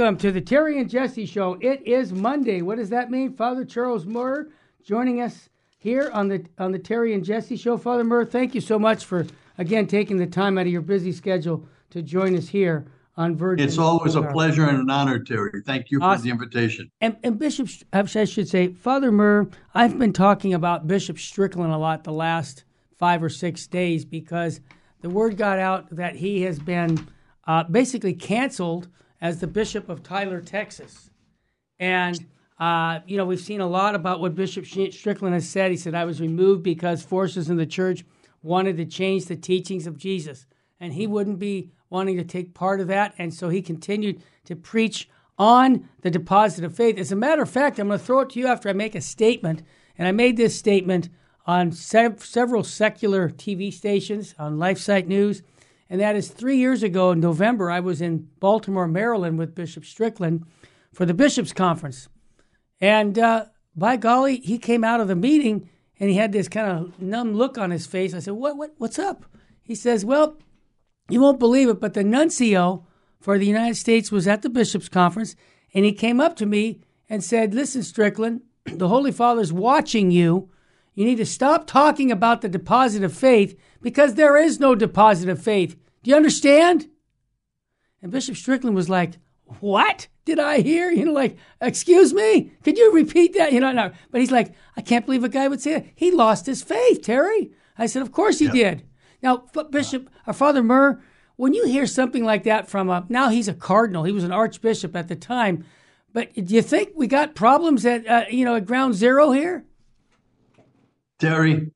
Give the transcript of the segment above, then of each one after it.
Welcome to the Terry and Jesse Show. It is Monday. What does that mean? Father Charles Murr joining us here on the on the Terry and Jesse Show. Father Murr, thank you so much for again taking the time out of your busy schedule to join us here on Virgin. It's always a pleasure and an honor, Terry. Thank you for Awesome. the invitation. And, and Bishop, I should say, Father Murr, I've been talking about Bishop Strickland a lot the last five or six days because the word got out that he has been uh, basically canceled as the Bishop of Tyler, Texas. And, uh, you know, we've seen a lot about what Bishop Strickland has said. He said, I was removed because forces in the church wanted to change the teachings of Jesus. And he wouldn't be wanting to take part of that. And so he continued to preach on the deposit of faith. As a matter of fact, I'm going to throw it to you after I make a statement. And I made this statement on sev- several secular TV stations, on LifeSite News. And that is three years ago in November, I was in Baltimore, Maryland with Bishop Strickland for the Bishops' Conference. And uh, by golly, he came out of the meeting and he had this kind of numb look on his face. I said, what, what, What's up? He says, Well, you won't believe it, but the nuncio for the United States was at the Bishops' Conference and he came up to me and said, Listen, Strickland, the Holy Father's watching you. You need to stop talking about the deposit of faith because there is no deposit of faith. Do you understand? And Bishop Strickland was like, What did I hear? You know, like, excuse me, could you repeat that? You know, no. But he's like, I can't believe a guy would say that. He lost his faith, Terry. I said, Of course he did. Now, Bishop, our Father Murr, when you hear something like that from a, now he's a cardinal, he was an archbishop at the time, but do you think we got problems at, uh, you know, at ground zero here? Terry,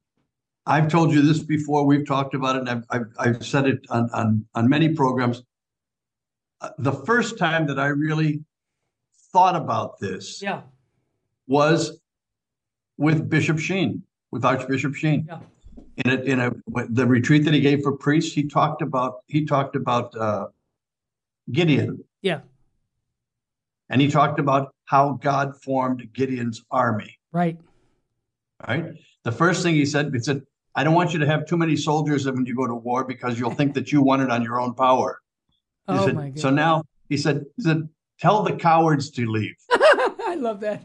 I've told you this before. We've talked about it, and I've, I've, I've said it on, on, on many programs. Uh, the first time that I really thought about this Yeah, was with Bishop Sheen, with Archbishop Sheen. yeah, In a, in a the retreat that he gave for priests, he talked about he talked about uh, Gideon, yeah, and he talked about how God formed Gideon's army. right. right? The first thing he said, he said, I don't want you to have too many soldiers when you go to war because you'll think that you won it on your own power. He Oh said, my God. so now he said, he said, tell the cowards to leave. I love that.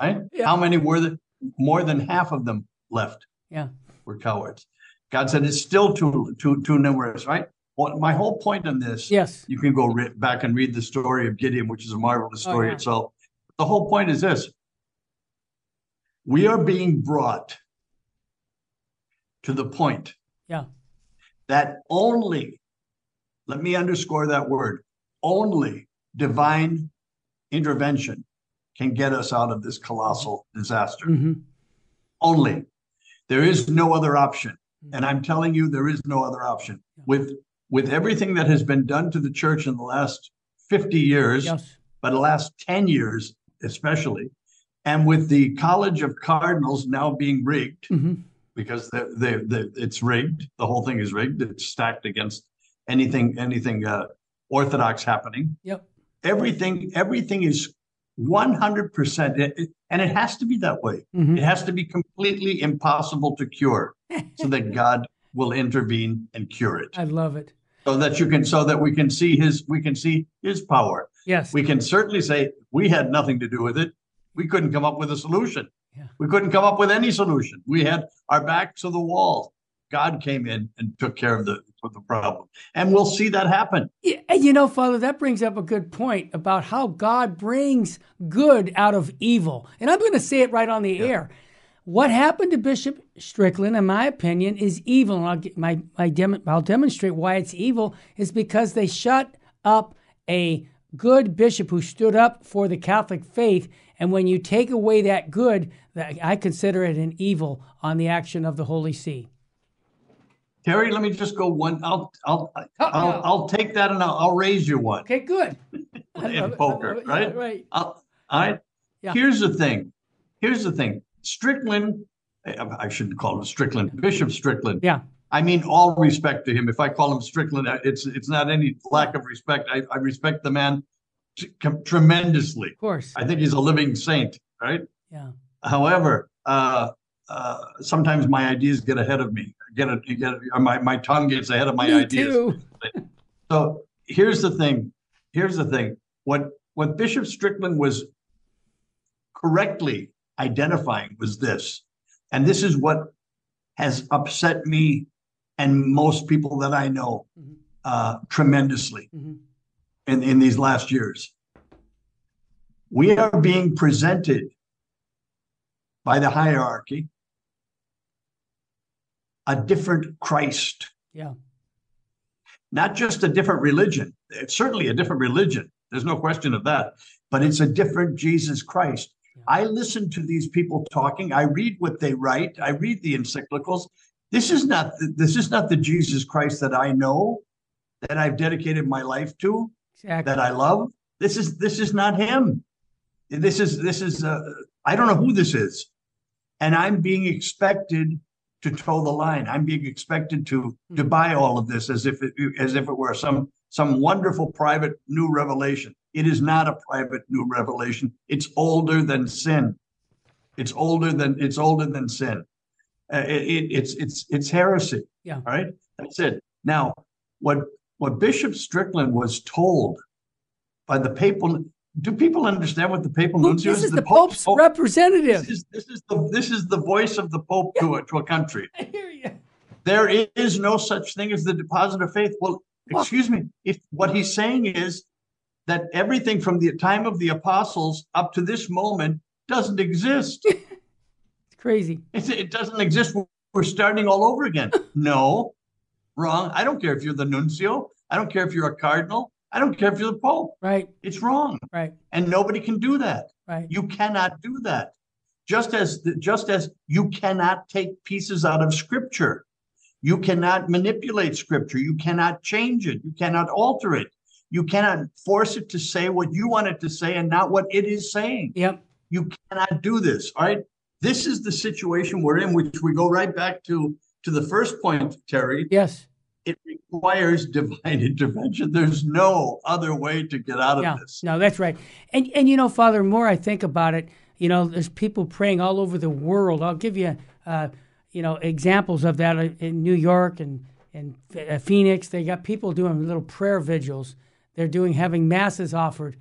Right? Yeah. How many were there? More than half of them left Yeah, were cowards. God said it's still too too too numerous, right? Well, my whole point on this, yes, you can go re- back and read the story of Gideon, which is a marvelous Oh, story yeah. itself. The whole point is this: we are being brought to the point yeah, that only, let me underscore that word, only divine intervention can get us out of this colossal disaster. hmm Only. There is no other option. And I'm telling you, there is no other option. With with everything that has been done to the church in the last 50 years, yes, but the last 10 years especially, and with the College of Cardinals now being rigged, hmm because they they they it's rigged. The whole thing is rigged. It's stacked against anything anything uh, orthodox happening. yep, Everything everything is one hundred percent, and it has to be that way. hmm It has to be completely impossible to cure, so that God will intervene and cure it, I love it. so that you can so that we can see His we can see His power. Yes, We can certainly say we had nothing to do with it. We couldn't come up with a solution. Yeah. We couldn't come up with any solution. We had our backs to the wall. God came in and took care of the of the problem, and we'll see that happen. Yeah, you know, Father, that brings up a good point about how God brings good out of evil. And I'm going to say it right on the air. What happened to Bishop Strickland, in my opinion, is evil. And I'll, get my, my dem- I'll demonstrate why it's evil is because they shut up a good bishop who stood up for the Catholic faith. And when you take away that good, I consider it an evil on the action of the Holy See. Terry, let me just go one. I'll I'll Oh, I'll. I'll take that and I'll, I'll raise you one Okay, good. I I in poker. Yeah, right? right. I'll, all right. Yeah. Here's the thing. Here's the thing. Strickland, I I shouldn't call him Strickland. Bishop Strickland. Yeah. I mean all respect to him. If I call him Strickland, it's it's not any lack of respect. I, I respect the man tremendously. Of course. I think he's a living saint, right? Yeah. However, uh, uh, sometimes my ideas get ahead of me. Get a, get a, my my tongue gets ahead of my Me ideas. too. So here's the thing. Here's the thing. what what Bishop Strickland was correctly identifying was this, and this is what has upset me and most people that I know mm-hmm. uh, tremendously mm-hmm. In, in these last years. We are being presented by the hierarchy a different Christ. Yeah. Not just a different religion. It's certainly a different religion. There's no question of that. But it's a different Jesus Christ. Yeah. I listen to these people talking. I read what they write. I read the encyclicals. This is not the, this is not the Jesus Christ that I know, that I've dedicated my life to, exactly. that I love. This is this is not him. This is this is uh, I don't know who this is, and I'm being expected to toe the line. I'm being expected to to buy all of this as if it, as if it were some some wonderful private new revelation. It is not a private new revelation. It's older than sin. It's older than it's older than sin. Uh, it, it, it's it's it's heresy. Yeah. All right. That's it. Now, what what Bishop Strickland was told by the papal do people understand what the papal nuncio is? This is the, the Pope's Pope, representative. This is, this is, the this is the voice of the Pope yeah. to a to a country. I hear you. There is no such thing as the deposit of faith. Well, excuse me. If what he's saying is that everything from the time of the apostles up to this moment doesn't exist. it's crazy. It's, it doesn't exist. We're starting all over again. no, wrong. I don't care if you're the nuncio. I don't care if you're a cardinal. I don't care if you're the Pope. Right. It's wrong. Right. And nobody can do that. Right. You cannot do that. Just as just as you cannot take pieces out of Scripture, you cannot manipulate Scripture. You cannot change it. You cannot alter it. You cannot force it to say what you want it to say and not what it is saying. Yep. You cannot do this. All right. This is the situation we're in, which we go right back to to the first point, Terry. Yes it requires divine intervention. There's no other way to get out of yeah, this. No, that's right. And and you know, Father, more I think about it, you know, there's people praying all over the world. I'll give you, uh, you know, examples of that in New York and and uh, Phoenix. They got people doing little prayer vigils. They're doing having masses offered,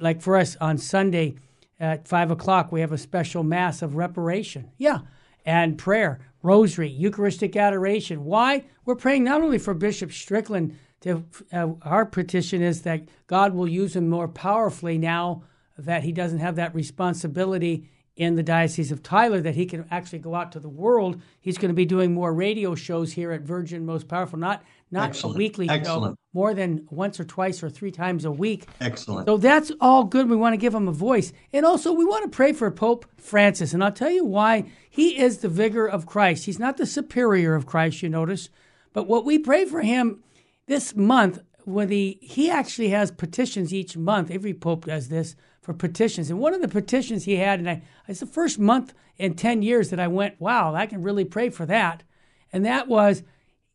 like for us on Sunday at five o'clock. We have a special mass of reparation. Yeah, and prayer rosary, Eucharistic adoration. Why? We're praying not only for Bishop Strickland, to, uh, our petition is that God will use him more powerfully now that he doesn't have that responsibility in the Diocese of Tyler, that he can actually go out to the world. He's going to be doing more radio shows here at Virgin Most Powerful, not not Excellent. a weekly Excellent. show, more than once or twice or three times a week. Excellent. So that's all good. We want to give him a voice. And also, we want to pray for Pope Francis. And I'll tell you why. He is the vicar of Christ. He's not the superior of Christ, you notice. But what we pray for him this month, when he, he actually has petitions each month, every pope does this for petitions. And one of the petitions he had, and I, it's the first month in 10 years that I went, wow, I can really pray for that. And that was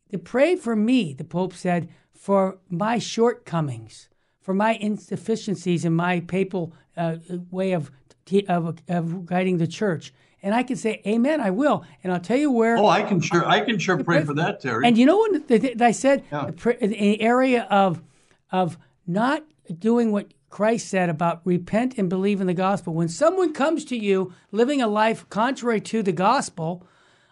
to pray for me, the Pope said, for my shortcomings, for my insufficiencies in my papal uh, way of, of, of guiding the church. And I can say, Amen, I will. And I'll tell you where. Oh, I can sure, I can sure pray, pray for that, Terry. And you know what the, the, I said? Yeah. In the area of, of not doing what Christ said about repent and believe in the gospel. When someone comes to you living a life contrary to the gospel,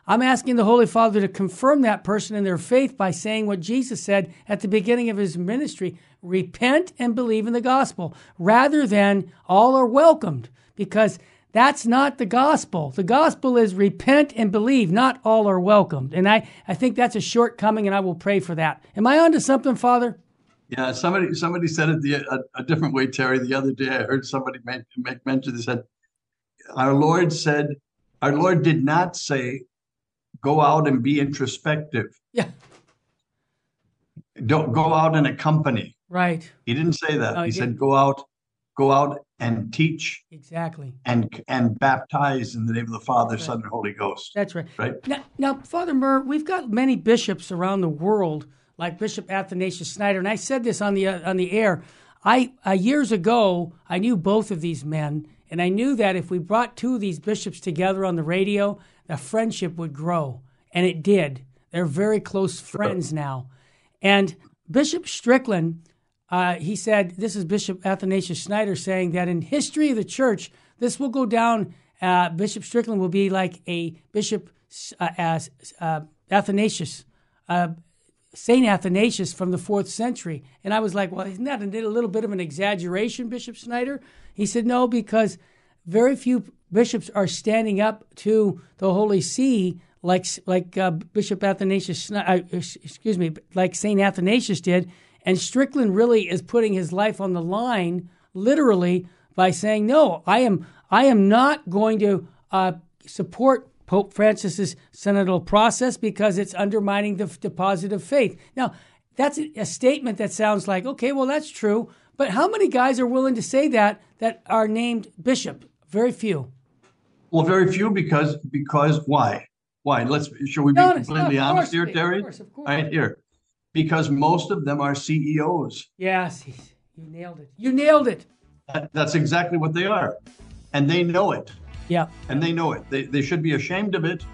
I'm asking the Holy Father to confirm that person in their faith by saying what Jesus said at the beginning of his ministry repent and believe in the gospel, rather than all are welcomed, because that's not the gospel. The gospel is repent and believe, not all are welcomed. And I, I think that's a shortcoming, and I will pray for that. Am I onto something, Father? Yeah, somebody somebody said it the, a, a, different way, Terry. The other day, I heard somebody make, make mention. They said, "Our Lord said, our Lord did not say, go out and be introspective. Yeah. Don't go out in a company. Right. He didn't say that. he, he said go out, go out and teach. Exactly. And and baptize in the name of the Father, right. Son, and Holy Ghost. That's right. Right. Now, now, Father Murr, we've got many bishops around the world, like Bishop Athanasius Schneider, and I said this on the uh, on the air. I uh, years ago I knew both of these men, and I knew that if we brought two of these bishops together on the radio, the friendship would grow. And it did. They're very close friends now. And Bishop Strickland, uh, he said, this is Bishop Athanasius Schneider saying that in history of the church, this will go down. Uh, bishop Strickland will be like a Bishop uh, as uh, Athanasius, uh, Saint Athanasius from the fourth century. And I was like, well, isn't that a little bit of an exaggeration, Bishop Schneider? He said, no, because very few bishops are standing up to the Holy See like like uh, Bishop Athanasius, uh, excuse me, like Saint Athanasius did, and Strickland really is putting his life on the line, literally, by saying, "No, I am I am not going to uh, support Pope Francis's synodal process because it's undermining the deposit of faith." Now, that's a statement that sounds like, okay, well, that's true, but how many guys are willing to say that that are named bishop? Very few. Well, very few because because why? Why? Let's should we be honest, completely no, honest here, Terry? Of course, of course. Right here, because most of them are CEOs. Yes, you nailed it. You nailed it. That, that's exactly what they are, and they know it. Yeah. And they know it. They, they should be ashamed of it.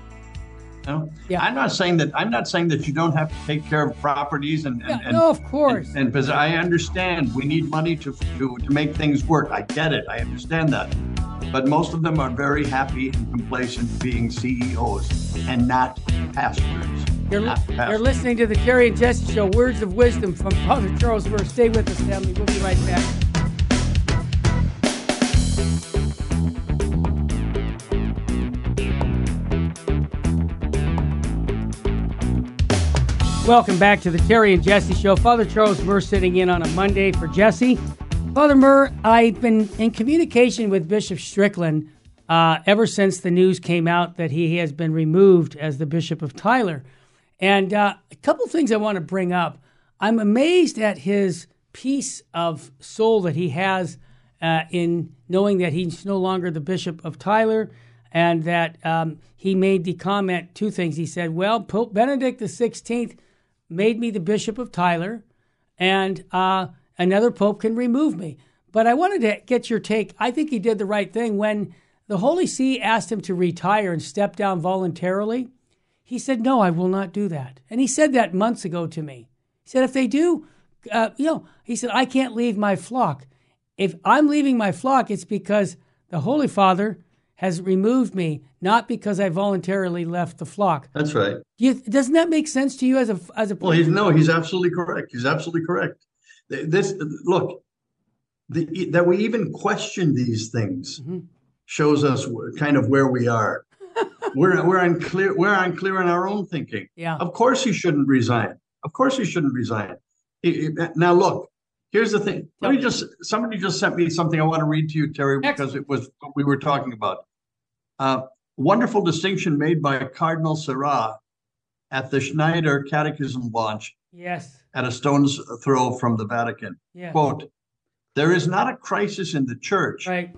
You know? Yeah. I'm not saying that I'm not saying that you don't have to take care of properties and, and, yeah, and no, of course. And because I understand we need money to, to to make things work. I get it. I understand that but most of them are very happy and complacent being CEOs and not pastors. You're, not pastors. you're listening to the Terry and Jesse Show, words of wisdom from Father Charles Murr. Stay with us, family. We'll be right back. Welcome back to the Terry and Jesse Show. Father Charles Murr sitting in on a Monday for Jesse. Father Murr, I've been in communication with Bishop Strickland uh, ever since the news came out that he has been removed as the Bishop of Tyler. And uh, a couple things I want to bring up. I'm amazed at his peace of soul that he has uh, in knowing that he's no longer the Bishop of Tyler and that um, he made the comment two things. He said, Well, Pope Benedict XVI made me the Bishop of Tyler, and uh, another pope can remove me. But I wanted to get your take. I think he did the right thing when the Holy See asked him to retire and step down voluntarily. He said, No, I will not do that. And he said that months ago to me. He said, If they do, uh, you know, he said, I can't leave my flock. If I'm leaving my flock, it's because the Holy Father has removed me, not because I voluntarily left the flock. That's right. You, doesn't that make sense to you as a as a? Well, he's no, he's absolutely correct. He's absolutely correct. This look, the, that we even question these things mm-hmm. shows us kind of where we are. we're we're unclear. We're unclear in our own thinking. Yeah. Of course, he shouldn't resign. Of course, he shouldn't resign. now, look. Here's the thing. Let me just. Somebody just sent me something I want to read to you, Terry, because it was what we were talking about. Uh, wonderful distinction made by Cardinal Sarah at the Schneider Catechism launch. Yes at a stone's throw from the Vatican. Yeah. Quote, there is not a crisis in the church, right.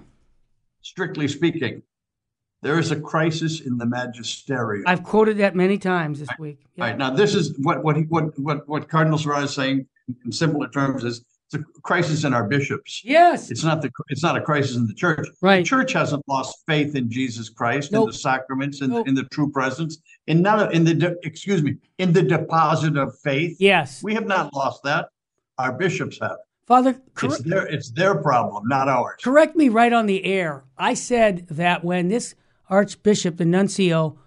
strictly speaking. There is a crisis in the magisterium. I've quoted that many times this right. week. Yeah. Right. Now, this is what what he, what what what Cardinal Sarah is saying in simpler terms is it's a crisis in our bishops. Yes. It's not the it's not a crisis in the church. Right. The church hasn't lost faith in Jesus Christ, nope. in the sacraments, in, nope. in the true presence, in of, in the de, excuse me, in the deposit of faith. Yes. We have not lost that. Our bishops have. Father, cor- it's their it's their problem, not ours. Correct me right on the air. I said that when this Archbishop, the nuncio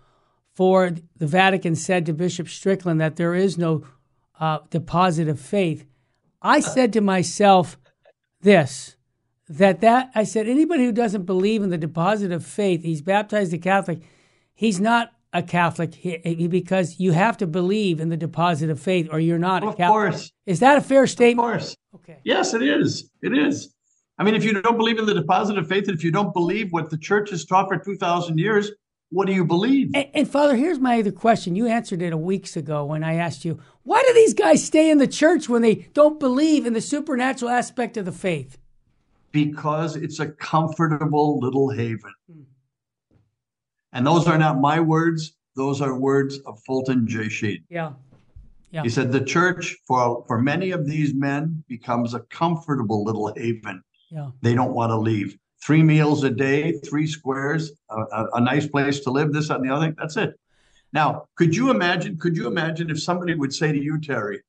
for the Vatican, said to Bishop Strickland that there is no uh, deposit of faith, I said to myself this that that I said anybody who doesn't believe in the deposit of faith, he's baptized a Catholic, he's not a Catholic because you have to believe in the deposit of faith or you're not of a Catholic. Of course. Is that a fair statement? Of course. Okay. Yes, it is. It is. I mean, if you don't believe in the deposit of faith, and if you don't believe what the church has taught for 2,000 years, what do you believe? And, and, Father, here's my other question. You answered it a weeks ago when I asked you, why do these guys stay in the church when they don't believe in the supernatural aspect of the faith? Because it's a comfortable little haven. Hmm. And those are not my words, those are words of Fulton J. Sheen. Yeah. Yeah. He said the church for for many of these men becomes a comfortable little haven. Yeah. They don't want to leave three meals a day, three squares, a, a, a nice place to live, this, that, and the other thing. That's it. Now, could you imagine? Could you imagine if somebody would say to you, Terry,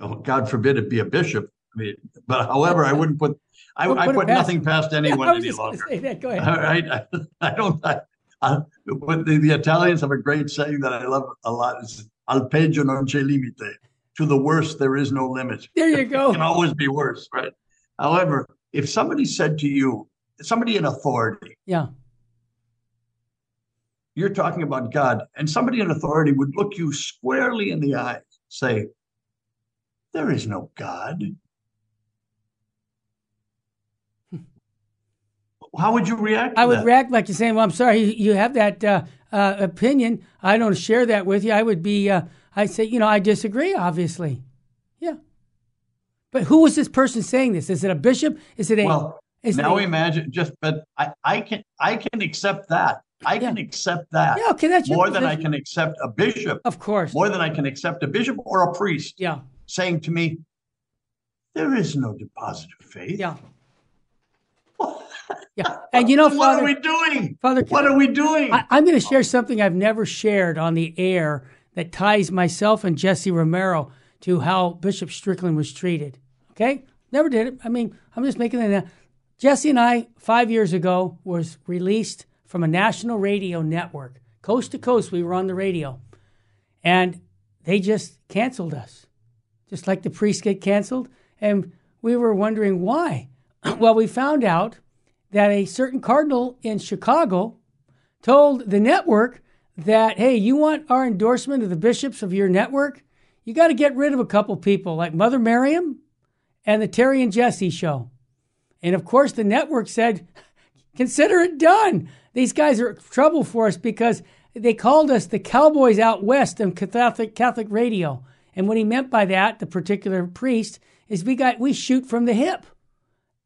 oh, God forbid it be a bishop. Mean, but however, I wouldn't put I, Well, I put it put nothing past anyone was any longer. Go ahead. All right, I, I don't. I, I, but the, the Italians have a great saying that I love a lot. It's "Al peggio non c'è limite." To the worst, there is no limit. There you It go. can always be worse, right? However, if somebody said to you, somebody in authority, Yeah. you're talking about God, and somebody in authority would look you squarely in the eye, say, "There is no God." How would you react? To I would that? react like you're saying, "Well, I'm sorry you, you have that uh, uh, opinion. I don't share that with you." I would be, uh, I say, you know, I disagree. Obviously, yeah. But who was this person saying this? Is it a bishop? Is it a? Well, is it now a- imagine just, but I, I can, I can accept that. I can accept that yeah, okay, that's more than I can accept a bishop, Of course. more than I can accept a bishop or a priest Yeah, saying to me, "There is no deposit of faith." yeah, yeah. And you know, what Father, are we doing? Father, What are we doing? I, I'm going to share something I've never shared on the air that ties myself and Jesse Romero to how Bishop Strickland was treated. Okay? Never did it. I mean, I'm just making it. now. Jesse and I, five years ago, was released from a national radio network. Coast to coast, we were on the radio. And they just canceled us, just like the priests get canceled. And we were wondering why. well, we found out that a certain cardinal in Chicago told the network that, hey, you want our endorsement of the bishops of your network? You got to get rid of a couple people like Mother Miriam and the Terry and Jesse show. And of course, the network said, consider it done. These guys are trouble for us because they called us the cowboys out west of Catholic, Catholic radio. And what he meant by that, the particular priest, is we got we shoot from the hip.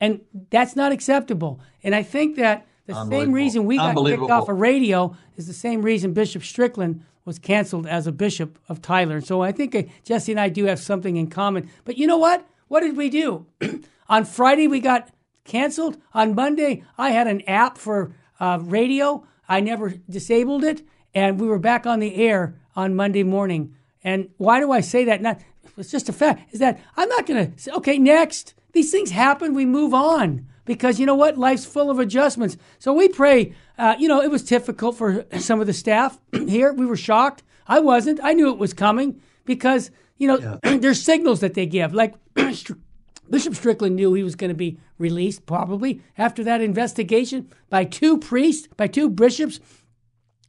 And that's not acceptable. And I think that the same reason we got kicked off of radio is the same reason Bishop Strickland was canceled as a bishop of Tyler. So I think uh, Jesse and I do have something in common. But you know what? What did we do? On Friday, we got canceled. On Monday, I had an app for uh, radio. I never disabled it. And we were back on the air on Monday morning. And why do I say that? Not, it's just a fact, is that I'm not going to say, okay, next. These things happen. We move on because you know what? Life's full of adjustments. So we pray. Uh, you know, it was difficult for some of the staff here. We were shocked. I wasn't. I knew it was coming because, you know, there's signals that they give. Like Bishop Strickland knew he was going to be released probably after that investigation by two priests, by two bishops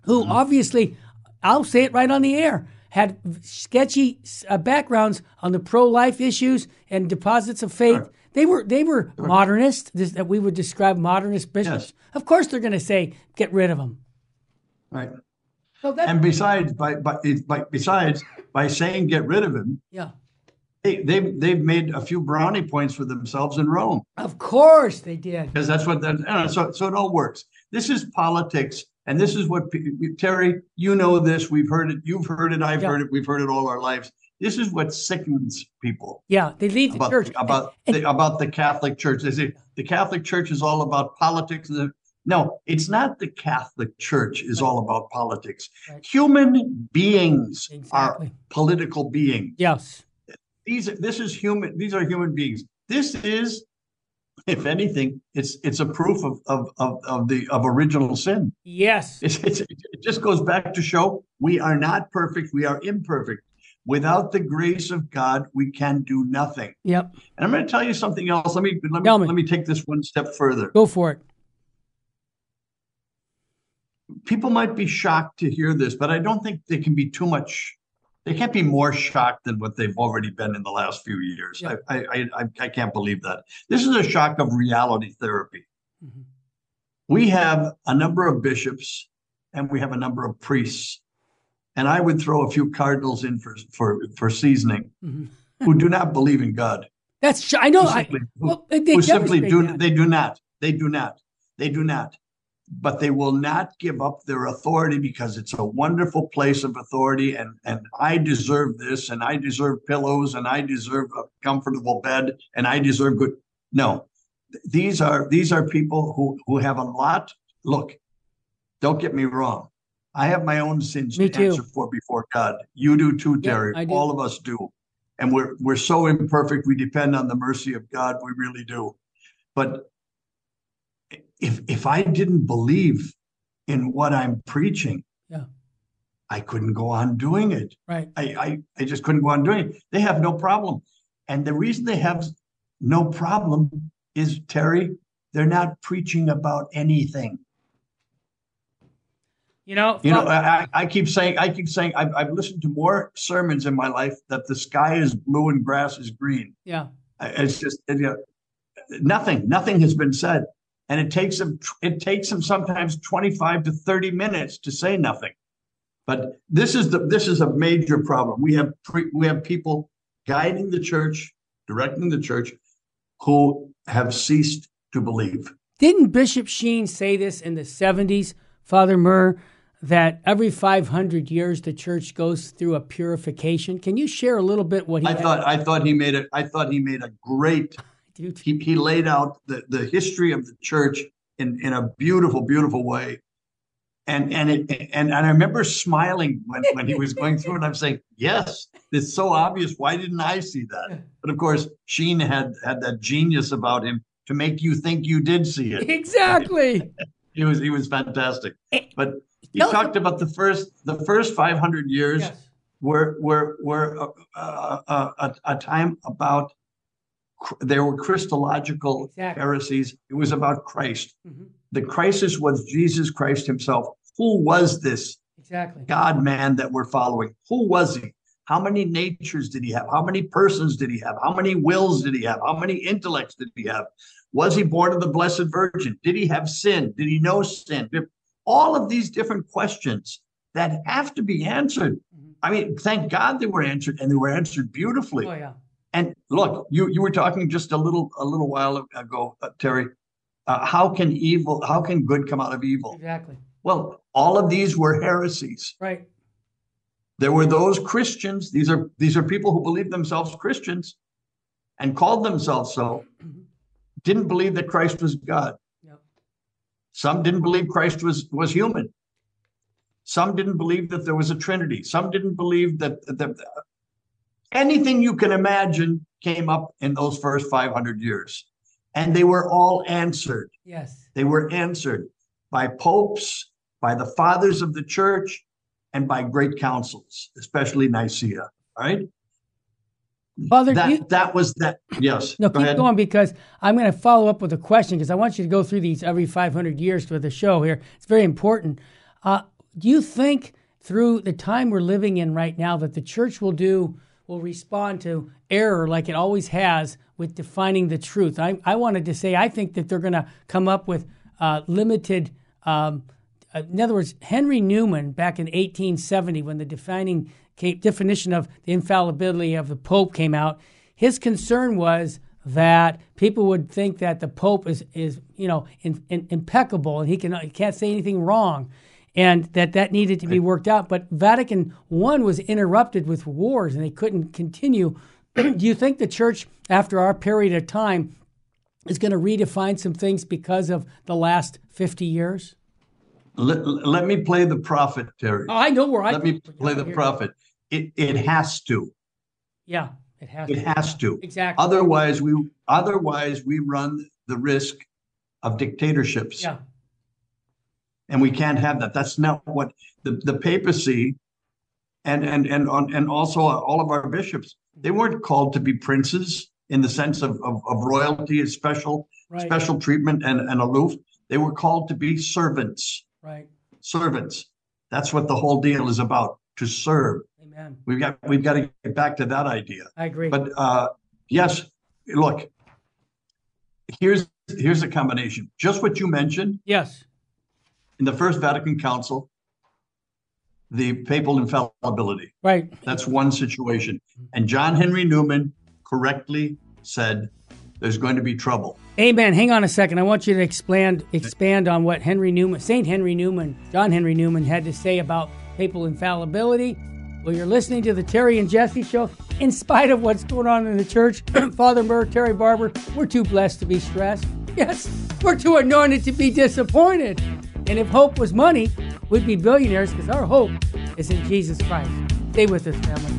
who obviously, I'll say it right on the air, had sketchy uh, backgrounds on the pro-life issues and deposits of faith. They were they were modernist this, that we would describe modernist bishops. Yes. Of course, they're going to say get rid of them. right. So And besides, by, by, by besides, by saying get rid of him, yeah, they, they've they've made a few brownie points for themselves in Rome of course they did. because that's what that. So so it all works. This is politics, and this is what Terry. You know this. We've heard it. You've heard it. I've Yeah. heard it. We've heard it all our lives. This is what sickens people Yeah, they leave the about church. about the, about the Catholic Church. They say the Catholic Church is all about politics. No, it's not. The Catholic Church is all about politics. Right. Human beings Exactly. are political beings. yes, these this is human these are human beings this is if anything it's it's a proof of of of, of the of original sin yes, it's, it's, it just goes back to show we are not perfect we are imperfect without the grace of god we can do nothing yep. and i'm going to tell you something else let me let me, me. let me take this one step further Go for it. people might be shocked to hear this but i don't think they can be too much they can't be more shocked than what they've already been in the last few years. Yeah. I, I, I, I can't believe that. This is a shock of reality therapy. Mhm. We have a number of bishops and we have a number of priests, and I would throw a few cardinals in for for for seasoning Mhm. who do not believe in God. That's I know. Who I, simply, who- well, they who simply do that. they do not they do not they do not but they will not give up their authority because it's a wonderful place of authority and and i deserve this and i deserve pillows and i deserve a comfortable bed and i deserve good no these are these are people who who have a lot look don't get me wrong i have my own sins Me to too. answer for before god you do too terry do. all of us do and we're we're so imperfect. We depend on the mercy of God. We really do. But if if I didn't believe in what I'm preaching, Yeah. I couldn't go on doing it. Right. I, I I just couldn't go on doing it. They have no problem, and the reason they have no problem is Terry. They're not preaching about anything. You know, You know, I, I- keep saying, I keep saying, I've, I've listened to more sermons in my life that the sky is blue and grass is green. yeah. It's just, you know, nothing, nothing has been said. And it takes them, it takes them sometimes 25 to 30 minutes to say nothing. But this is the, this is a major problem. We have, pre, we have people guiding the church, directing the church who have ceased to believe. Didn't Bishop Sheen say this in the 70s, Father Murr, that every 500 years the church goes through a purification? Can you share a little bit what he I thought, I thought he made it, I thought he made a great he, he laid out the, the history of the church in, in a beautiful, beautiful way. And and it and, and I remember smiling when, when he was going through it. I'm saying, yes, it's so obvious. Why didn't I see that? But of course, Sheen had had that genius about him to make you think you did see it. Exactly. He was he was fantastic. Eh, but he Tell- talked about the first the first 500 years yes. were were were a, a, a, a time about there were Christological Exactly. heresies. It was about Christ. Mhm. The crisis was Jesus Christ Himself. Who was this Exactly. God man that we're following? Who was He? How many natures did He have? How many persons did He have? How many wills did He have? How many intellects did He have? Was He born of the Blessed Virgin? Did He have sin? Did He know sin? All of these different questions that have to be answered. Mhm. I mean, thank God they were answered, and they were answered beautifully. Oh, yeah. And look, you you were talking just a little a little while ago, uh, Terry. Uh, how can evil? How can good come out of evil? Exactly. Well, all of these were heresies. Right. There were those Christians. These are these are people who believed themselves Christians, and called themselves so. Mhm. Didn't believe that Christ was God. Yep. Some didn't believe Christ was was human. Some didn't believe that there was a Trinity. Some didn't believe that that anything you can imagine came up in those first 500 years, and they were all answered. Yes. They were answered by popes, by the fathers of the church, and by great councils, especially Nicaea. All right. Father, That you, that was that. Yes. No, go keep ahead. going because I'm going to follow up with a question because I want you to go through these every 500 years for the show here. It's very important. Uh, do you think through the time we're living in right now that the church will do will respond to error like it always has with defining the truth? I, I wanted to say I think that they're going to come up with uh, limited. Um, uh, in other words, Henry Newman back in 1870, when the defining definition of the infallibility of the Pope came out, his concern was that people would think that the Pope is, is you know, in, in, impeccable and he can he can't say anything wrong, and that that needed to be worked out. But Vatican I was interrupted with wars and they couldn't continue. Do you think the Church, after our period of time, is going to redefine some things because of the last 50 years? Let, let me play the prophet, Terry. Oh, I know where I Let me play the prophet. It it has to. Yeah, it has. To it has to. Exactly. Otherwise, we otherwise we run the risk of dictatorships. yeah. And we can't have that. That's not what the, the papacy and and and on and also all of our bishops they weren't called to be princes in the sense of of, of royalty and special Right. special treatment and, and aloof. They were called to be servants. Right. Servants. That's what the whole deal is about. To serve. Amen. We've got we've got to get back to that idea. I agree. But uh, yes, look. Here's here's a combination. Just what you mentioned yes. In the First Vatican Council, the papal infallibility. Right. That's one situation. And John Henry Newman correctly said there's going to be trouble. Amen. Hang on a second. I want you to expand expand on what Henry Newman, Saint Henry Newman, John Henry Newman had to say about papal infallibility. Well, you're listening to the Terry and Jesse show. In spite of what's going on in the church, Father Murr, Terry Barber, we're too blessed to be stressed. Yes, we're too anointed to be disappointed. And if hope was money, we'd be billionaires because our hope is in Jesus Christ. Stay with us, family.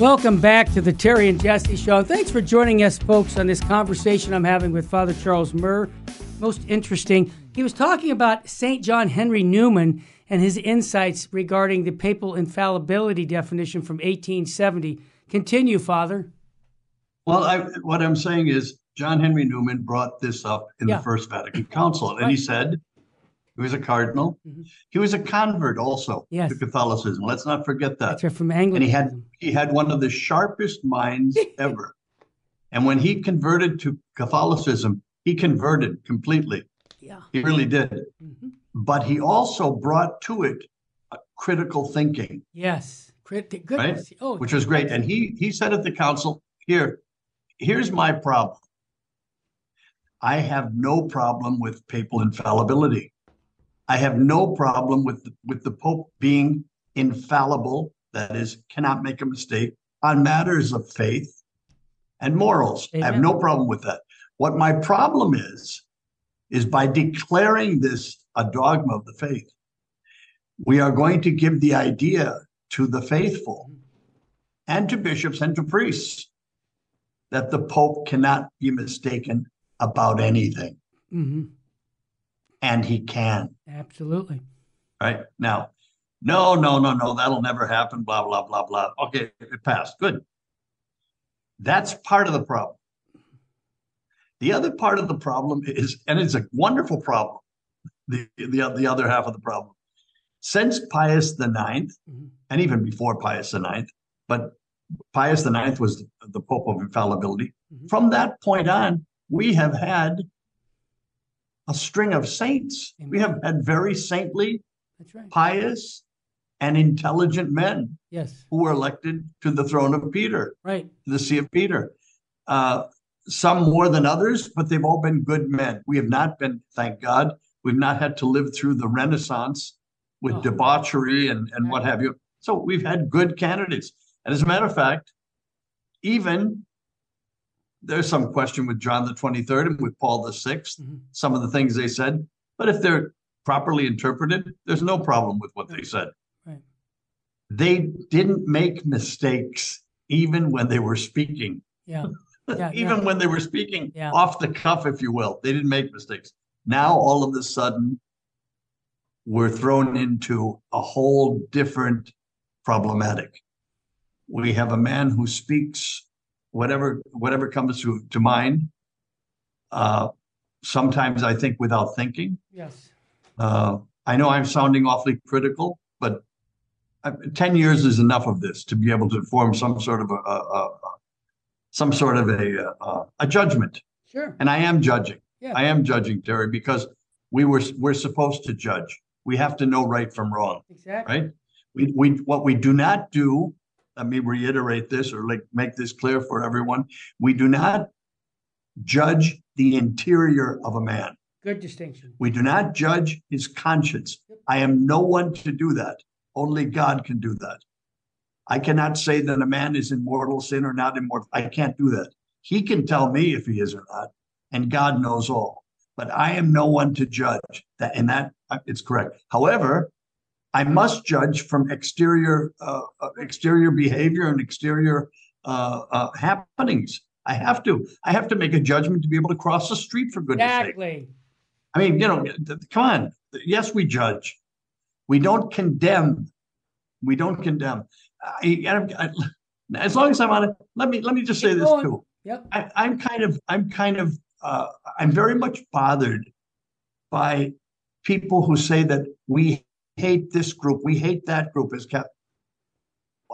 Welcome back to the Terry and Jesse Show. Thanks for joining us, folks, on this conversation I'm having with Father Charles Murr. Most interesting. He was talking about St. John Henry Newman and his insights regarding the papal infallibility definition from 1870. Continue, Father. Well, I, what I'm saying is, John Henry Newman brought this up in Yeah. the First Vatican Council, and Right. he said he was a cardinal. Mhm. He was a convert also Yes. to Catholicism. Let's not forget that. That's right, from and he had he had one of the sharpest minds ever. And when he converted to Catholicism, he converted completely. Yeah. He really did. Mhm. But he also brought to it a critical thinking, Yes. Crit- goodness. Oh, which was great. And he he said at the council, "Here, here's my problem. I have no problem with papal infallibility. I have no problem with the, with the Pope being infallible, that is, cannot make a mistake on matters of faith and morals. I have no problem with that. What my problem is, is by declaring this a dogma of the faith, we are going to give the idea to the faithful and to bishops and to priests that the Pope cannot be mistaken about anything, hmm and he can. Absolutely. Right now, no, no, no, no, that'll never happen. Blah blah blah blah. Okay, it passed. Good. That's part of the problem. The other part of the problem is, and it's a wonderful problem. The the the other half of the problem, since Pius the Ninth, Mhm. and even before Pius the Ninth, but Pius the Ninth was the, the Pope of infallibility. Mhm. From that point on, we have had a string of saints. We have had very saintly, That's right. pious, and intelligent men Yes. who were elected to the throne of Peter, Right. the See of Peter. Uh, some more than others, but they've all been good men. We have not been, thank God, we've not had to live through the Renaissance with Oh. debauchery and, and what have you. So we've had good candidates. And as a matter of fact, even there's some question with John the 23rd and with Paul the 6th, Mhm. some of the things they said, but if they're properly interpreted, there's no problem with what they said. Right. They didn't make mistakes even when they were speaking. Yeah. Yeah. even yeah. when they were speaking Yeah. off the cuff, if you will, they didn't make mistakes. Now, all of a sudden, we're thrown into a whole different problematic. We have a man who speaks whatever whatever comes to, to mind. Uh, sometimes I think without thinking. Yes. Uh, I know I'm sounding awfully critical, but uh, 10 years is enough of this to be able to form some sort of a, a, a, a some sort of a, a, a judgment. Sure. And I am judging. Yeah. I am judging, Terry, because we were we're supposed to judge. We have to know right from wrong, Exactly. right? We we what we do not do. Let me reiterate this or like make this clear for everyone. We do not judge the interior of a man. Good distinction. We do not judge his conscience. I am no one to do that. Only God can do that. I cannot say that a man is in mortal sin or not immortal. I can't do that. He can tell me if he is or not, and God knows all. But I am no one to judge that. And that uh, it's correct. However, I must judge from exterior uh, uh, exterior behavior and exterior uh, uh, happenings. I have to. I have to make a judgment to be able to cross the street for goodness sake. Exactly. I mean, you know, come on. Yes, we judge. We don't condemn. We don't condemn. I, I, I- as long as I'm on it, let me let me just say this too. Yep. I, I'm kind of I'm kind of uh, I'm very much bothered by people who say that we hate this group, we hate that group as cap.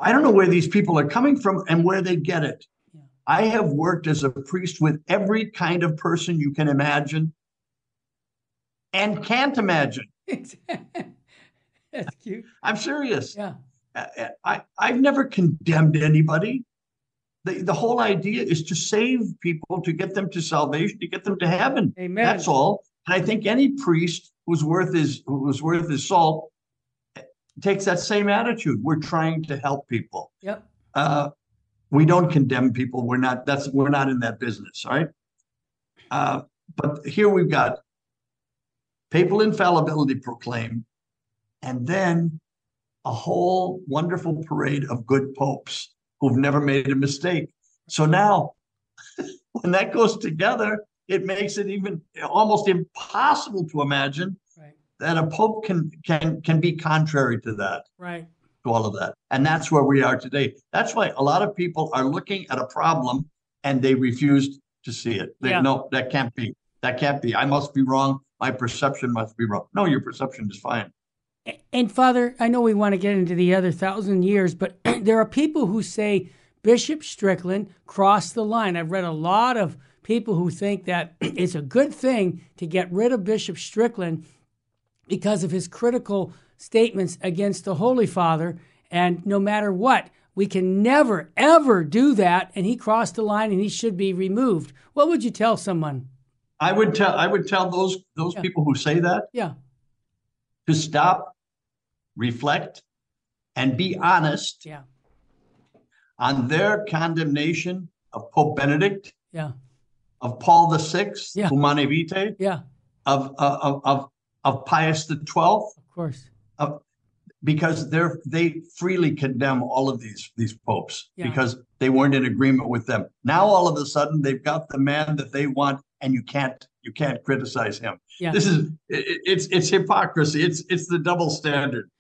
I don't know where these people are coming from and where they get it. Yeah. I have worked as a priest with every kind of person you can imagine and can't imagine. That's cute. I'm serious. Yeah. I, I, I've never condemned anybody. The, the whole idea is to save people, to get them to salvation, to get them to heaven. Amen. That's all. And I think any priest who's worth his who's worth his salt takes that same attitude. We're trying to help people. Yep. Uh, we don't condemn people. We're not. That's we're not in that business. All right. Uh, but here we've got papal infallibility proclaimed, and then a whole wonderful parade of good popes who've never made a mistake. So now, when that goes together, it makes it even almost impossible to imagine Right. that a pope can can can be contrary to that Right. to all of that. And that's where we are today. That's why a lot of people are looking at a problem and they refuse to see it. They Yeah. no, that can't be. That can't be. I must be wrong. My perception must be wrong. No, your perception is fine. And Father, I know we want to get into the other thousand years, but there are people who say Bishop Strickland crossed the line. I've read a lot of people who think that it's a good thing to get rid of Bishop Strickland because of his critical statements against the Holy Father. And no matter what, we can never, ever do that. And he crossed the line and he should be removed. What would you tell someone? I would tell I would tell those those Yeah. people who say that Yeah. to stop, reflect, and be honest Yeah. on their condemnation of Pope Benedict, Yeah. of Paul VI, Yeah. Humanae Vitae, Yeah. of of of of Pius the Twelfth, Of course. of because they're they freely condemn all of these these popes Yeah. because they weren't in agreement with them. Now all of a sudden they've got the man that they want, and you can't you can't criticize him. Yeah. This is it, it's it's hypocrisy. It's it's the double standard.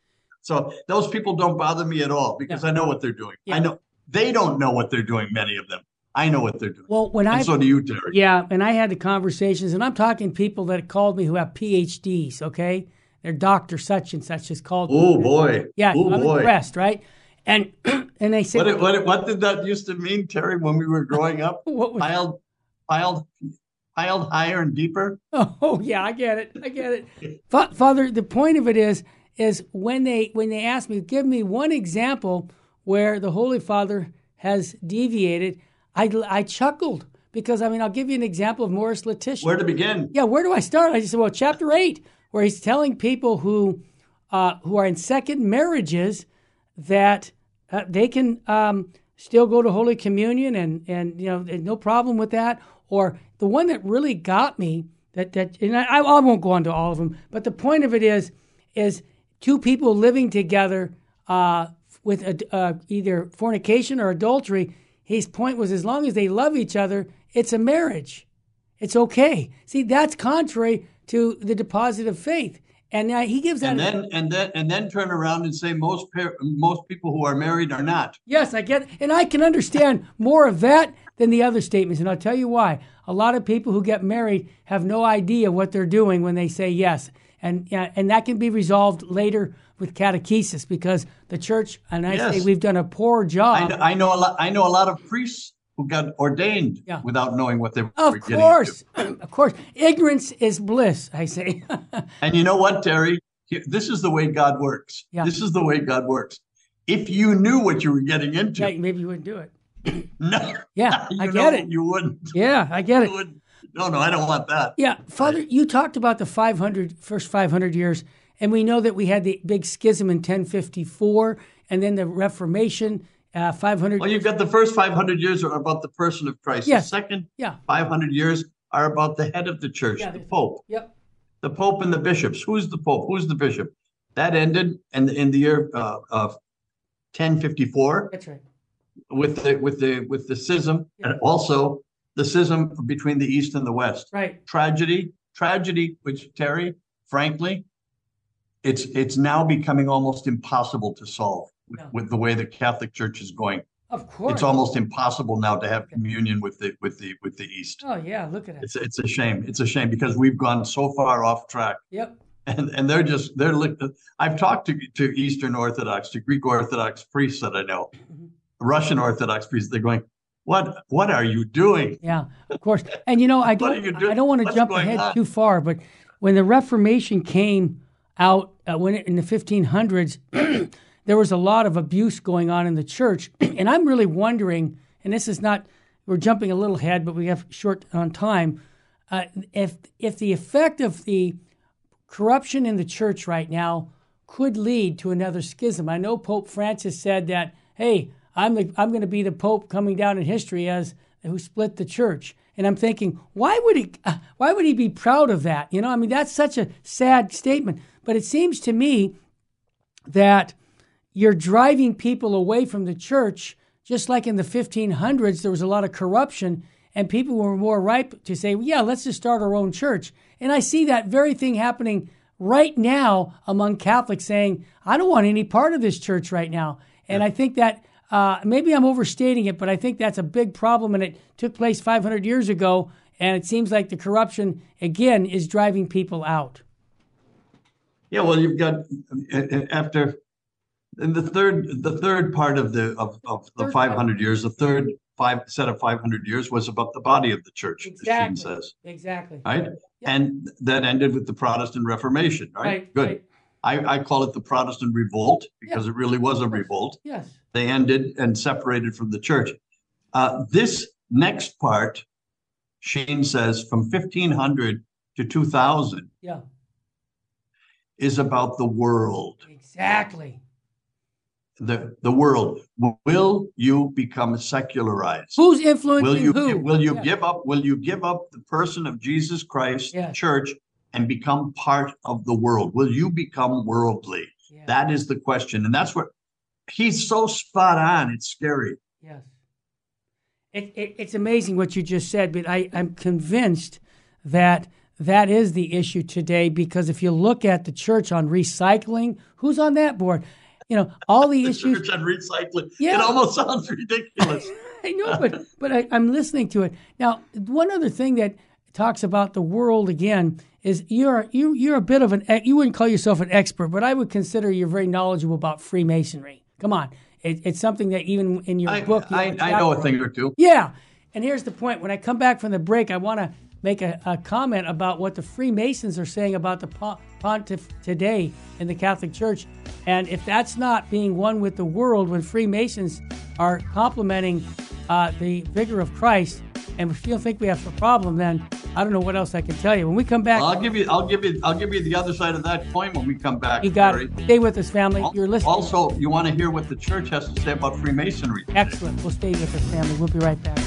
So those people don't bother me at all because I know what they're doing. Yeah. I know they don't know what they're doing. Many of them. I know what they're doing. Well, when and I so do you, Terry. Yeah, and I had the conversations, and I'm talking people that called me who have PhDs. Okay, they're doctor such and such is called. Oh boy. Yeah, Oh I'm boy. impressed, right? And and they said, What, what, what did that used to mean, Terry, when we were growing up? what was, Piled, piled, piled higher and deeper. oh yeah, I get it, I get it. Fa- Father, the point of it is, is when they when they ask me, give me one example where the Holy Father has deviated. I I chuckled because I mean I'll give you an example of Amoris Laetitia. Where to begin? Yeah, where do I start? I just said, well, chapter eight, where he's telling people who uh, who are in second marriages that uh, they can um, still go to Holy Communion and and you know no problem with that. Or the one that really got me that that and I, I won't go into all of them, but the point of it is is two people living together uh, with a, uh, either fornication or adultery. His point was as long as they love each other, it's a marriage. It's okay. See, that's contrary to the deposit of faith. And uh, he gives that. And then and then and then turn around and say most par- most people who are married are not. yes, I get, and I can understand more of that than the other statements. And I'll tell you why. A lot of people who get married have no idea what they're doing when they say yes, and uh, and that can be resolved later with catechesis because the church and I say we've done a poor job. kn- I know a lot. I know a lot of priests who got ordained Yeah. without knowing what they were of getting course, into. of course, ignorance is bliss. I say. And you know what, Terry? This is the way God works. Yeah. This is the way God works. If you knew what you were getting into, yeah, maybe you wouldn't do it. no, Yeah, I know get it. You wouldn't. Yeah, I get it. No, no, I don't want that. Yeah, Father, you talked about the 500 first 500 years, and we know that we had the big schism in 1054, and then the Reformation, uh, 500. Well, you've got the first 500 years are about the person of Christ. Yes. The second yeah, 500 years are about the head of the church, Yeah, the the- Pope. yep, The Pope and the bishops. Who's the Pope? Who's the bishop? That ended in, in the year uh, of 1054 that's right. with the with the with the schism, Yeah. and also the schism between the East and the West. Right. Tragedy, tragedy, which Terry, frankly, it's it's now becoming almost impossible to solve with, Yeah. with the way the Catholic Church is going. Of course. It's almost impossible now to have communion with the with the with the East. Oh, yeah, look at it. It's it's a shame. It's a shame because we've gone so far off track, Yep. and and they're just they're. I've talked to to Eastern Orthodox, to Greek Orthodox priests that I know, Mhm. Russian Orthodox priests. They're going, what what are you doing? Yeah, of course. And you know, I don't? I don't want to What's jump ahead on? too far, but when the Reformation came out, uh, when it, in the 1500s, there was a lot of abuse going on in the church, and I'm really wondering. And this is not, we're jumping a little ahead, but we have short on time. Uh, if if the effect of the corruption in the church right now could lead to another schism. I know Pope Francis said that, hey, I'm the, I'm going to be the pope coming down in history as who split the church. And I'm thinking, why would he uh, why would he be proud of that? You know, I mean that's such a sad statement, but it seems to me that you're driving people away from the church just like in the 1500s, there was a lot of corruption, and people were more ripe to say, yeah, let's just start our own church. And I see that very thing happening right now among Catholics saying, I don't want any part of this church right now. And I think that uh, maybe I'm overstating it, but I think that's a big problem, and it took place 500 years ago. And it seems like the corruption again is driving people out. Yeah, well, you've got after in the third the third part of the of, of the third 500 part. years, the third five set of 500 years was about the body of the church. Exactly. says exactly. Right, yeah. and that ended with the Protestant Reformation. Right. right Good. Right. I, I call it the Protestant revolt because yeah. it really was a revolt. Yes. They ended and separated from the church. Uh, this next part, Sheen says, from 1500 to 2000. Yeah is about the world. Exactly. The the world. Will you become secularized? Who's influencing will you, who? Will you yeah. give up? Will you give up the person of Jesus Christ, yeah. church, and become part of the world? Will you become worldly? Yeah. That is the question, and that's what he's so spot on. It's scary. Yes. It, it, it's amazing what you just said, but I, I'm convinced that that is the issue today because if you look at the church on recycling, who's on that board? You know, all the, the issues. Church on recycling. Yeah. It almost sounds ridiculous. I know, but but I, I'm listening to it now. One other thing that talks about the world again is you're you you're a bit of an you wouldn't call yourself an expert, but I would consider you're very knowledgeable about Freemasonry. Come on, it, it's something that even in your I, book, you I, I know a thing or two. Yeah, and here's the point: when I come back from the break, I want to make a, a, comment about what the Freemasons are saying about the pontiff today in the Catholic Church. And if that's not being one with the world when Freemasons are complimenting uh, the vicar of Christ, and if you don't think we have a problem, then I don't know what else I can tell you. When we come back, I'll give you, I'll give you, I'll give you the other side of that coin when we come back. You got it. Stay with us, family. You're listening. Also, you want to hear what the church has to say about Freemasonry. Excellent. We'll stay with us, family. We'll be right back.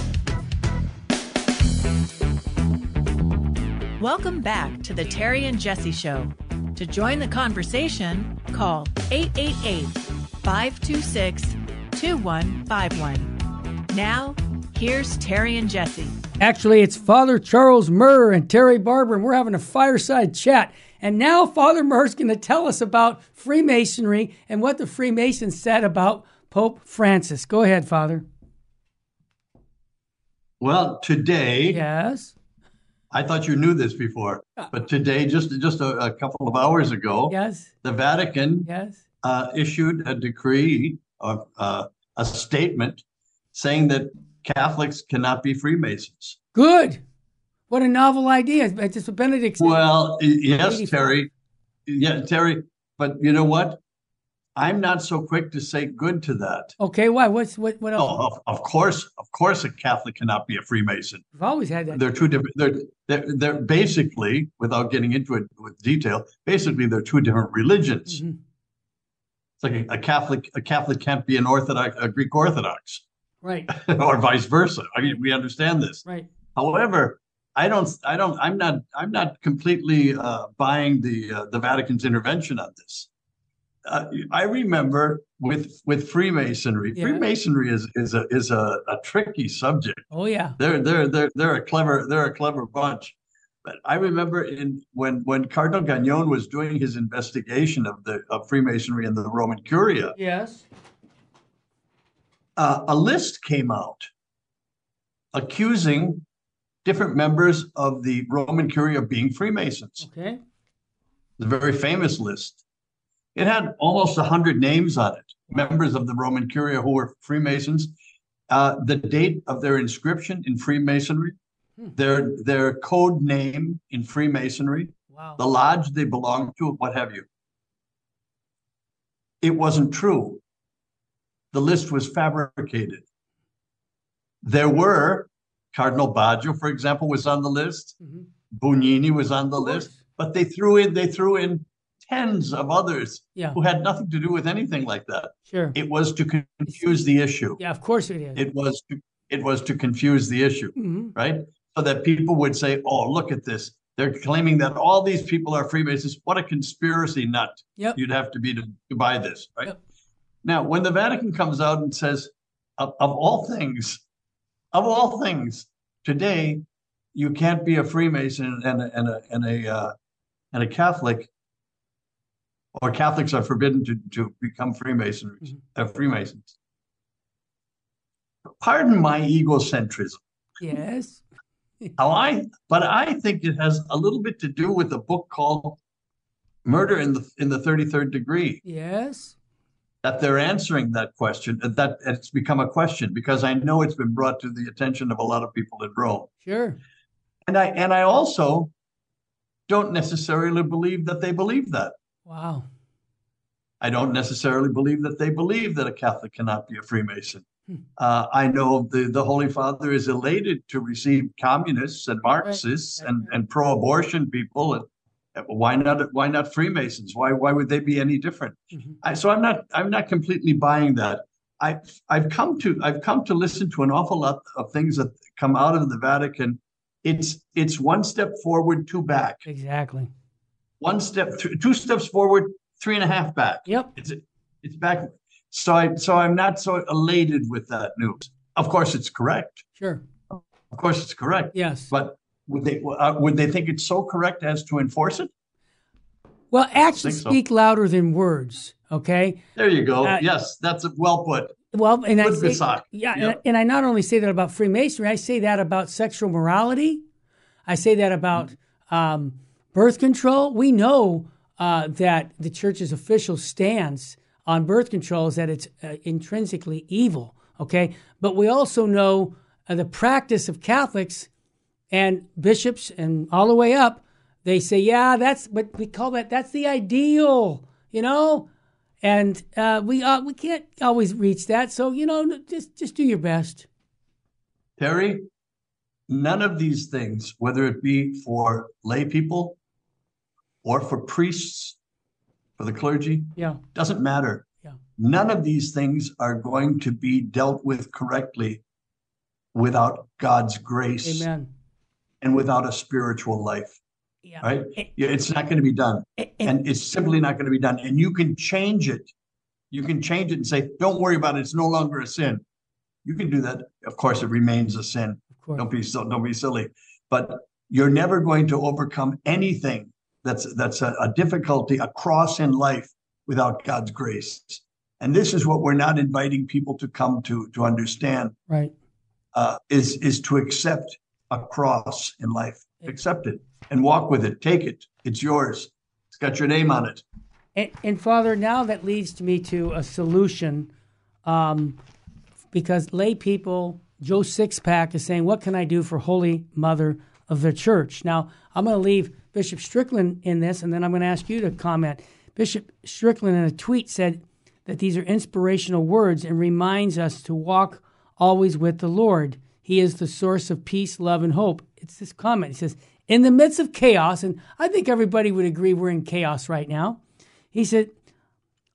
Welcome back to the Terry and Jesse Show. To join the conversation, call 888 526 2151. Now, here's Terry and Jesse. Actually, it's Father Charles Murr and Terry Barber, and we're having a fireside chat. And now Father Murr's going to tell us about Freemasonry and what the Freemasons said about Pope Francis. Go ahead, Father. Well, today, yes, I thought you knew this before, uh, but today, just just a, a couple of hours ago, yes, the Vatican yes uh, issued a decree of uh, a statement saying that Catholics cannot be Freemasons. Good. What a novel idea! It's just Benedict. Well, yes, Terry. Yeah, Terry. But you know what? I'm not so quick to say good to that. Okay, why? What's what? What else? Oh, of, of course, of course, a Catholic cannot be a Freemason. We've always had that. They're two different. They're they're, they're basically, without getting into it with detail, basically they're two different religions. Mm-hmm. It's like a, a, Catholic. A Catholic can't be an Orthodox, a Greek Orthodox, right? or vice versa. I mean, we understand this, right? However, I don't. I don't. I'm not. I'm not completely uh, buying the uh, the Vatican's intervention on this uh, I remember with with Freemasonry. Yeah. Freemasonry is is a is a, a tricky subject. Oh yeah, they're they're they're they're a clever they're a clever bunch. But I remember in when when Cardinal Gagnon was doing his investigation of the of Freemasonry and the Roman Curia. Yes. Uh, a list came out accusing different members of the Roman Curia of being Freemasons. Okay. A very famous list. It had almost 100 names on it, members of the Roman Curia who were Freemasons. Uh, the date of their inscription in Freemasonry, hmm. their their code name in Freemasonry, wow. the lodge they belonged to, what have you. It wasn't true. The list was fabricated. There were Cardinal Baggio, for example, was on the list. Mm-hmm. Bugnini was on the list, but they threw in they threw in tens of others yeah. who had nothing to do with anything like that. Sure. It was to confuse the issue. Yeah, of course it is. It was to, it was to confuse the issue, mm-hmm. right? So that people would say, "Oh, look at this. They're claiming that all these people are Freemasons. What a conspiracy nut yep. you'd have to be to, to buy this, right?" Yep. Now, when the Vatican comes out and says, of, of all things, of all things, today you can't be a Freemason and a and a and a uh, and a Catholic, or Catholics are forbidden to to become Freemasons. Mm-hmm. Uh, Freemasons. Pardon my egocentrism. Yes. How I, but I think it has a little bit to do with a book called "Murder in the in the Thirty Third Degree." Yes that they're answering that question, that it's become a question because I know it's been brought to the attention of a lot of people in Rome. Sure. And I and I also don't necessarily believe that they believe that. Wow. I don't necessarily believe that they believe that a Catholic cannot be a Freemason. Hmm. Uh, I know the, the Holy Father is elated to receive communists and Marxists right. and, and pro abortion people and why not why not freemasons? Why why would they be any different? Mm-hmm. I, so i'm not i'm not completely buying that. I i've come to i've come to listen to an awful lot of things that come out of the vatican. It's it's one step forward two back. Exactly. One step th- two steps forward three and a half back. Yep. It's it's back. So i so i'm not so elated with that news. Of course it's correct. Sure. Of course it's correct. Yes. But would they uh, would they think it's so correct as to enforce it? Well, actions speak so. louder than words. Okay. There you go. Uh, yes, that's well put. Well, and Good I say, yeah, yep. and, and, I not only say that about Freemasonry, I say that about sexual morality. I say that about mm-hmm. um, birth control. We know uh, that the church's official stance on birth control is that it's uh, intrinsically evil. Okay, but we also know uh, the practice of Catholics and bishops and all the way up, they say, yeah, that's what we call that. That's the ideal, you know. And uh, we uh, we can't always reach that, so you know, just just do your best. Terry, none of these things, whether it be for lay people or for priests, for the clergy, yeah, doesn't matter. Yeah. None of these things are going to be dealt with correctly without God's grace. Amen and without a spiritual life. Yeah. Right? it's not going to be done. and it's simply not going to be done. And you can change it. You can change it and say, don't worry about it. It's no longer a sin. You can do that. Of course, it remains a sin. Don't be so don't be silly. But you're never going to overcome anything that's that's a, a difficulty, a cross in life without God's grace. And this is what we're not inviting people to come to to understand. Right. Uh, is is to accept a cross in life. Accept it and walk with it. Take it. It's yours. It's got your name on it. And, and Father, now that leads to me to a solution, um, because lay people, Joe Sixpack is saying, "What can I do for Holy Mother of the Church?" Now, I'm going to leave Bishop Strickland in this, and then I'm going to ask you to comment. Bishop Strickland in a tweet said that these are inspirational words and reminds us to walk always with the Lord. He is the source of peace, love, and hope. It's this comment. He says, In the midst of chaos, and I think everybody would agree we're in chaos right now, he said,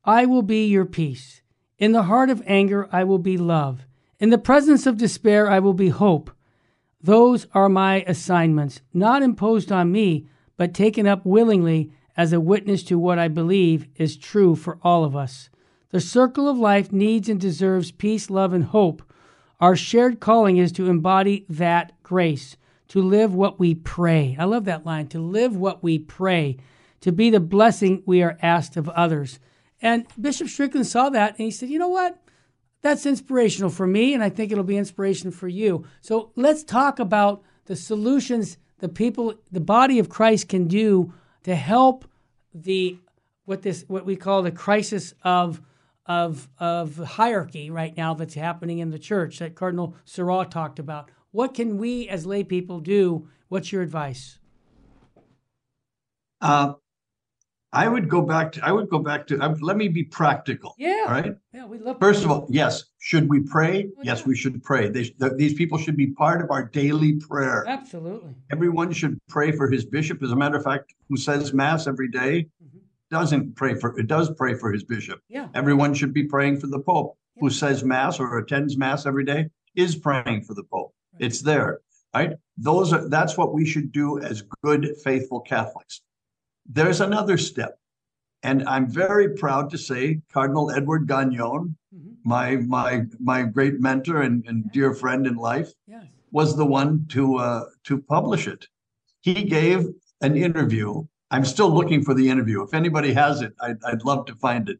I will be your peace. In the heart of anger, I will be love. In the presence of despair, I will be hope. Those are my assignments, not imposed on me, but taken up willingly as a witness to what I believe is true for all of us. The circle of life needs and deserves peace, love, and hope our shared calling is to embody that grace, to live what we pray. I love that line to live what we pray, to be the blessing we are asked of others. And Bishop Strickland saw that and he said, you know what? That's inspirational for me, and I think it'll be inspiration for you. So let's talk about the solutions the people, the body of Christ can do to help the what this what we call the crisis of of, of hierarchy right now that's happening in the church that Cardinal Sarah talked about. What can we as lay people do? What's your advice? Uh, I would go back to, I would go back to, let me be practical. Yeah. Right. Yeah. We love First of all, yes. Should we pray? Well, yes, yeah. we should pray. They, the, these people should be part of our daily prayer. Absolutely. Everyone should pray for his bishop. As a matter of fact, who says mass every day, mm-hmm doesn't pray for it does pray for his bishop. Yeah. Everyone should be praying for the Pope yeah. who says mass or attends mass every day is praying for the Pope. Right. It's there. Right? Those are that's what we should do as good faithful Catholics. There's another step. And I'm very proud to say Cardinal Edward Gagnon, mm-hmm. my my my great mentor and, and dear friend in life, yes. was the one to uh, to publish it. He gave an interview. I'm still looking for the interview. If anybody has it, I'd, I'd love to find it.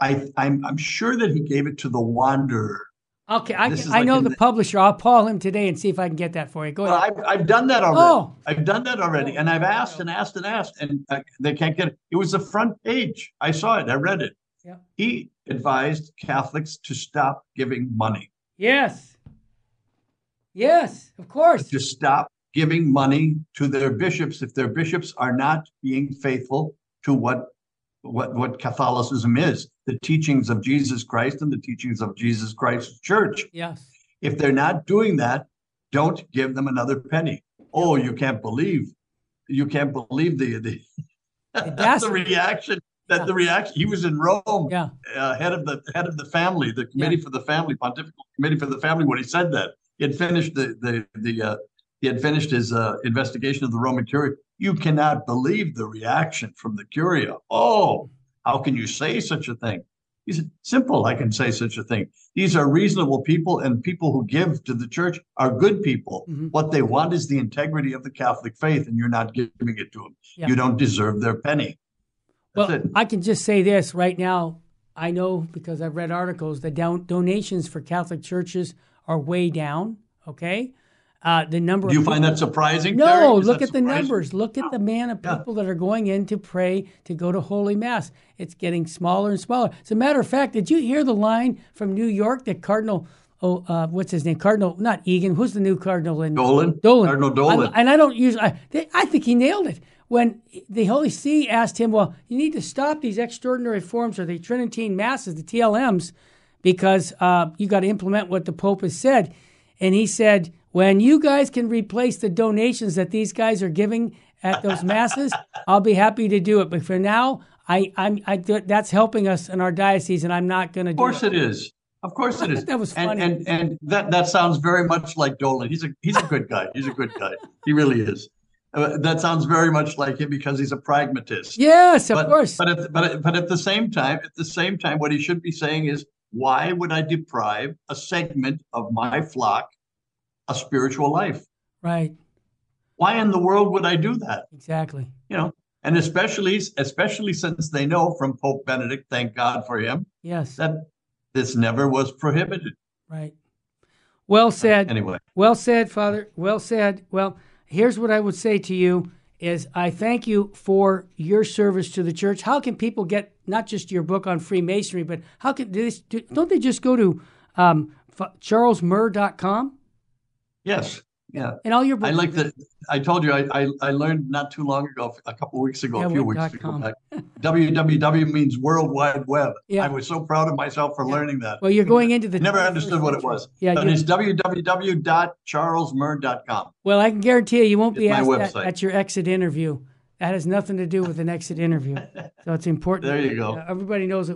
I, I'm, I'm sure that he gave it to the Wanderer. Okay, I, I like know the, the, publisher. I'll call him today and see if I can get that for you. Go ahead. Well, I've, I've done that already. Oh. I've done that already, and I've asked and asked and asked, and uh, they can't get it. It was the front page. I saw it. I read it. Yeah. He advised Catholics to stop giving money. Yes. Yes, of course. To stop giving money to their bishops if their bishops are not being faithful to what what, what Catholicism is the teachings of Jesus Christ and the teachings of Jesus Christ's church. Yes. If they're not doing that, don't give them another penny. Oh, you can't believe, you can't believe the the, that's the reaction. That yeah. the reaction. He was in Rome, yeah. uh, head of the head of the family, the committee yeah. for the family, pontifical committee for the family. When he said that, he had finished the the the uh, he had finished his uh, investigation of the Roman Curia. You cannot believe the reaction from the Curia. Oh, how can you say such a thing? He said, Simple, I can say such a thing. These are reasonable people, and people who give to the church are good people. Mm-hmm. What they want is the integrity of the Catholic faith, and you're not giving it to them. Yeah. You don't deserve their penny. That's well, it. I can just say this right now. I know because I've read articles that don- donations for Catholic churches are way down. Okay. Uh, the number. Do you find that surprising? No, look at the numbers. Look at the amount of people yeah. that are going in to pray to go to Holy Mass. It's getting smaller and smaller. As a matter of fact, did you hear the line from New York that Cardinal? Oh, uh, what's his name? Cardinal, not Egan. Who's the new Cardinal in Dolan? Dolan. Cardinal Dolan. I, and I don't use. I, I think he nailed it when the Holy See asked him, "Well, you need to stop these extraordinary forms or the Tridentine masses, the TLMs, because uh, you got to implement what the Pope has said." And he said, when you guys can replace the donations that these guys are giving at those masses, I'll be happy to do it. But for now, I, I'm I, that's helping us in our diocese, and I'm not going to. do Of course, it, it is. Of course, it is. that was funny. And, and and that that sounds very much like Dolan. He's a he's a good guy. He's a good guy. He really is. Uh, that sounds very much like him because he's a pragmatist. Yes, of but, course. But at, but at, but at the same time, at the same time, what he should be saying is, why would I deprive a segment of my flock a spiritual life. Right. Why in the world would I do that? Exactly. You know, and especially especially since they know from Pope Benedict, thank God for him. Yes. That this never was prohibited. Right. Well said. Anyway. Well said, Father. Well said. Well, here's what I would say to you is I thank you for your service to the church. How can people get not just your book on Freemasonry, but how can do this, don't they just go to um, charlesmurr.com? Yes. Yeah. And all your books. I like that. I told you, I, I, I, learned not too long ago, a couple of weeks ago, yeah, a few weeks ago, back, www means World Wide Web. Yeah. I was so proud of myself for yeah. learning that. Well, you're going into the. Never understood what it was. Yeah. But it's www.charlesmurr.com. Well, I can guarantee you, you won't it's be asked that at your exit interview. That has nothing to do with an exit interview. So it's important. there you go. Uh, everybody knows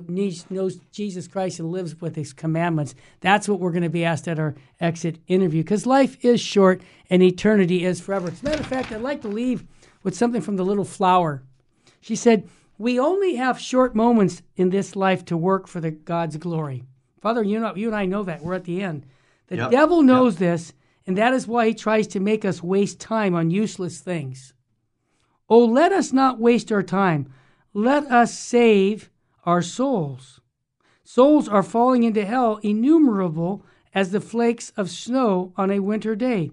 knows Jesus Christ and lives with His commandments. That's what we're going to be asked at our exit interview because life is short and eternity is forever. As a matter of fact, I'd like to leave with something from the little flower. She said, "We only have short moments in this life to work for the God's glory." Father, you know, you and I know that we're at the end. The yep. devil knows yep. this, and that is why he tries to make us waste time on useless things. Oh, let us not waste our time. Let us save our souls. Souls are falling into hell innumerable as the flakes of snow on a winter day.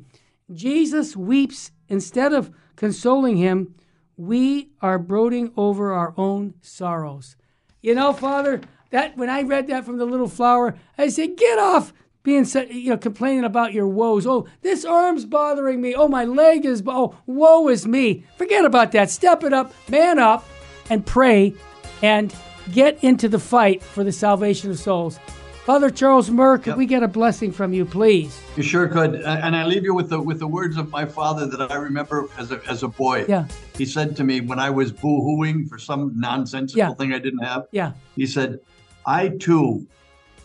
Jesus weeps instead of consoling him. We are brooding over our own sorrows. You know, Father, that when I read that from the little flower, I said, "Get off being you know complaining about your woes. Oh, this arm's bothering me. Oh, my leg is oh, woe is me. Forget about that. Step it up, man up, and pray, and get into the fight for the salvation of souls. Father Charles Murr, could yep. we get a blessing from you, please? You sure could. And I leave you with the with the words of my father that I remember as a as a boy. Yeah. He said to me when I was boo-hooing for some nonsensical yeah. thing I didn't have. Yeah. He said, I too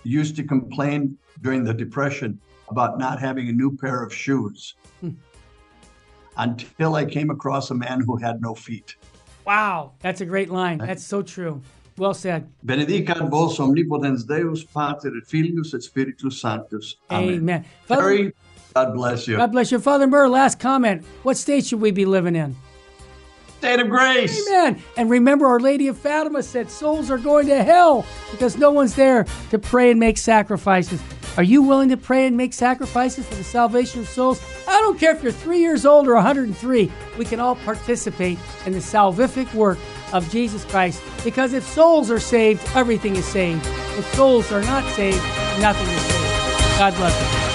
used to complain during the Depression about not having a new pair of shoes hmm. until I came across a man who had no feet. Wow, that's a great line. That's so true. Well said. Benedicat vos omnipotens Deus, Pater et Filius et Spiritus Sanctus. Amen. Amen. Father, God bless you. God bless you. Father Murr, last comment. What state should we be living in? State of grace. Amen. And remember, Our Lady of Fatima said souls are going to hell because no one's there to pray and make sacrifices. Are you willing to pray and make sacrifices for the salvation of souls? I don't care if you're three years old or 103. We can all participate in the salvific work of Jesus Christ because if souls are saved, everything is saved. If souls are not saved, nothing is saved. God bless you.